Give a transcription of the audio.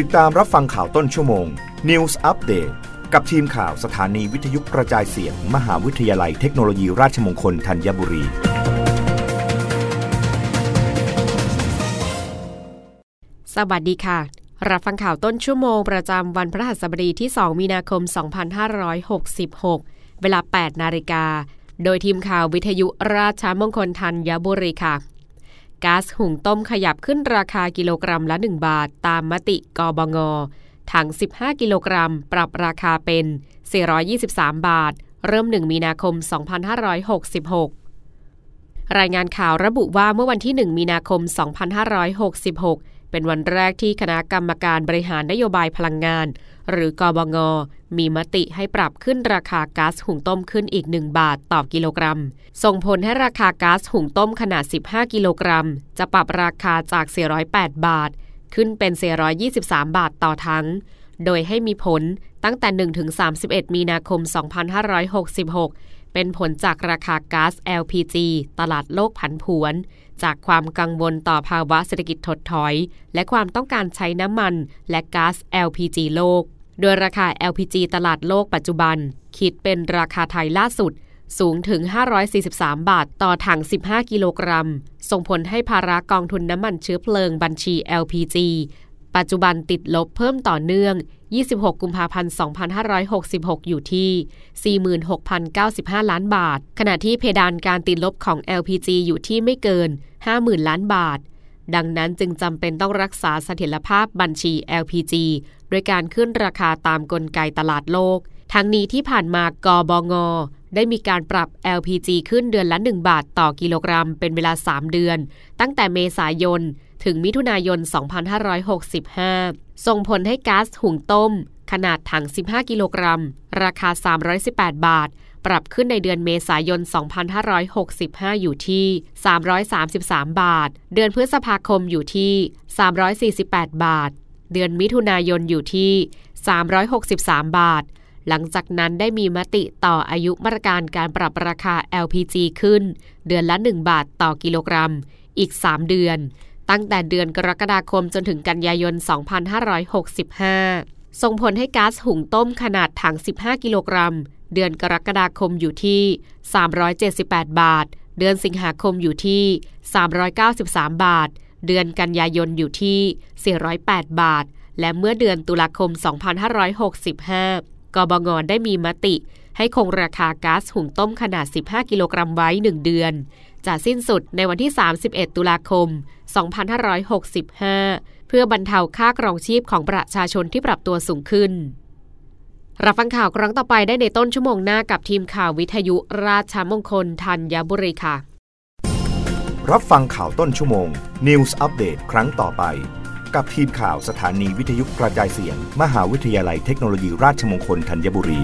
ติดตามรับฟังข่าวต้นชั่วโมง News Update กับทีมข่าวสถานีวิทยุกระจายเสียง มหาวิทยาลัยเทคโนโลยีราชมงคลธัญบุรี สวัสดีค่ะ รับฟังข่าวต้นชั่วโมง ประจำวันพระหัสบดีที่ 2 มีนาคม 2566 เวลา 8 นาฬิกา โดยทีมข่าววิทยุราชมงคลธัญบุรีค่ะ ก๊าซหุงต้มขยับขึ้นราคากิโลกรัมละ 1 บาท ตามมติกบง ถัง 15 กิโลกรัม ปรับราคาเป็น 423 บาท เริ่ม 1 มีนาคม 2566 รายงานข่าวระบุว่าเมื่อวันที่ 1 มีนาคม 2566 เป็นวันแรกที่คณะกรรมการบริหารนโยบายพลังงาน หรือกอบง มีมติให้ปรับขึ้นราคาก๊าซหุงต้มขึ้นอีก 1 บาทต่อกิโลกรัม ส่งผลให้ราคาก๊าซหุงต้มขนาด 15 กิโลกรัม จะปรับราคาจาก 408 บาท ขึ้นเป็น 423 บาทต่อทั้งโดยให้มีผลตั้งแต่ 1-31 มีนาคม 2566 เป็นผลจากราคาก๊าซ LPG ตลาดโลกผันผวน จากความกังวลต่อภาวะเศรษฐกิจถดถอย และความต้องการใช้น้ำมันและก๊าซ LPG โลก โดยราคา LPG ตลาดโลกปัจจุบัน คิดเป็นราคาไทยล่าสุดสูงถึง 543 บาทต่อถัง 15 กิโลกรัม ส่งผลให้ภาระกองทุนน้ำมันเชื้อเพลิงบัญชี LPG ปัจจุบันติดลบเพิ่มต่อเนื่อง 26 กุมภาพันธ์ 2566 อยู่ที่ 46,095 ล้านบาท ขณะที่เพดานการติดลบของ LPG อยู่ที่ไม่เกิน 50,000 ล้านบาท ดังนั้นจึงจำเป็นต้องรักษาเสถียรภาพบัญชี LPG โดยการขึ้นราคาตามกลไกตลาดโลก ทั้งนี้ที่ผ่านมากบงได้มีการปรับ LPG ขึ้นเดือนละ 1 บาทต่อกิโลกรัม เป็นเวลา 3 เดือน ตั้งแต่เมษายน ถึงมิถุนายน 2565 ส่งผลให้ก๊าซหุงต้ม ขนาดถัง 15 กิโลกรัม ราคา 318 บาท ปรับขึ้นในเดือนเมษายน 2565 อยู่ที่ 333 บาท เดือนพฤษภาคมอยู่ที่ 348 บาท เดือนมิถุนายนอยู่ที่ 363 บาทหลังจากนั้นได้มีมติต่ออายุมาตรการการปรับราคา LPG ขึ้น เดือนละ 1 บาทต่อกิโลกรัม อีก 3 เดือน ตั้งแต่เดือนกรกฎาคมจนถึงกันยายน 2565 ส่งผลให้ก๊าซหุงต้มขนาดถัง 15 กิโลกรัม เดือนกรกฎาคมอยู่ที่ 378 บาท เดือนสิงหาคมอยู่ที่ 393 บาท เดือนกันยายนอยู่ที่ 408 บาท และเมื่อเดือนตุลาคม 2565 กบงได้มีมติ ให้คงราคาก๊าซหุงต้มขนาด 15 กิโลกรัมไว้ 1 เดือน จะสิ้นสุดในวันที่ 31 ตุลาคม 2565 เพื่อบรรเทาค่ากรองชีพของประชาชนที่ปรับตัวสูงขึ้น รับฟังข่าวครั้งต่อไปได้ในต้นชั่วโมงหน้ากับทีมข่าววิทยุราชมงคลธัญบุรีค่ะ รับฟังข่าวต้นชั่วโมง News อัปเดตครั้งต่อไปกับทีมข่าวสถานีวิทยุกระจายเสียง มหาวิทยาลัยเทคโนโลยีราชมงคลธัญบุรี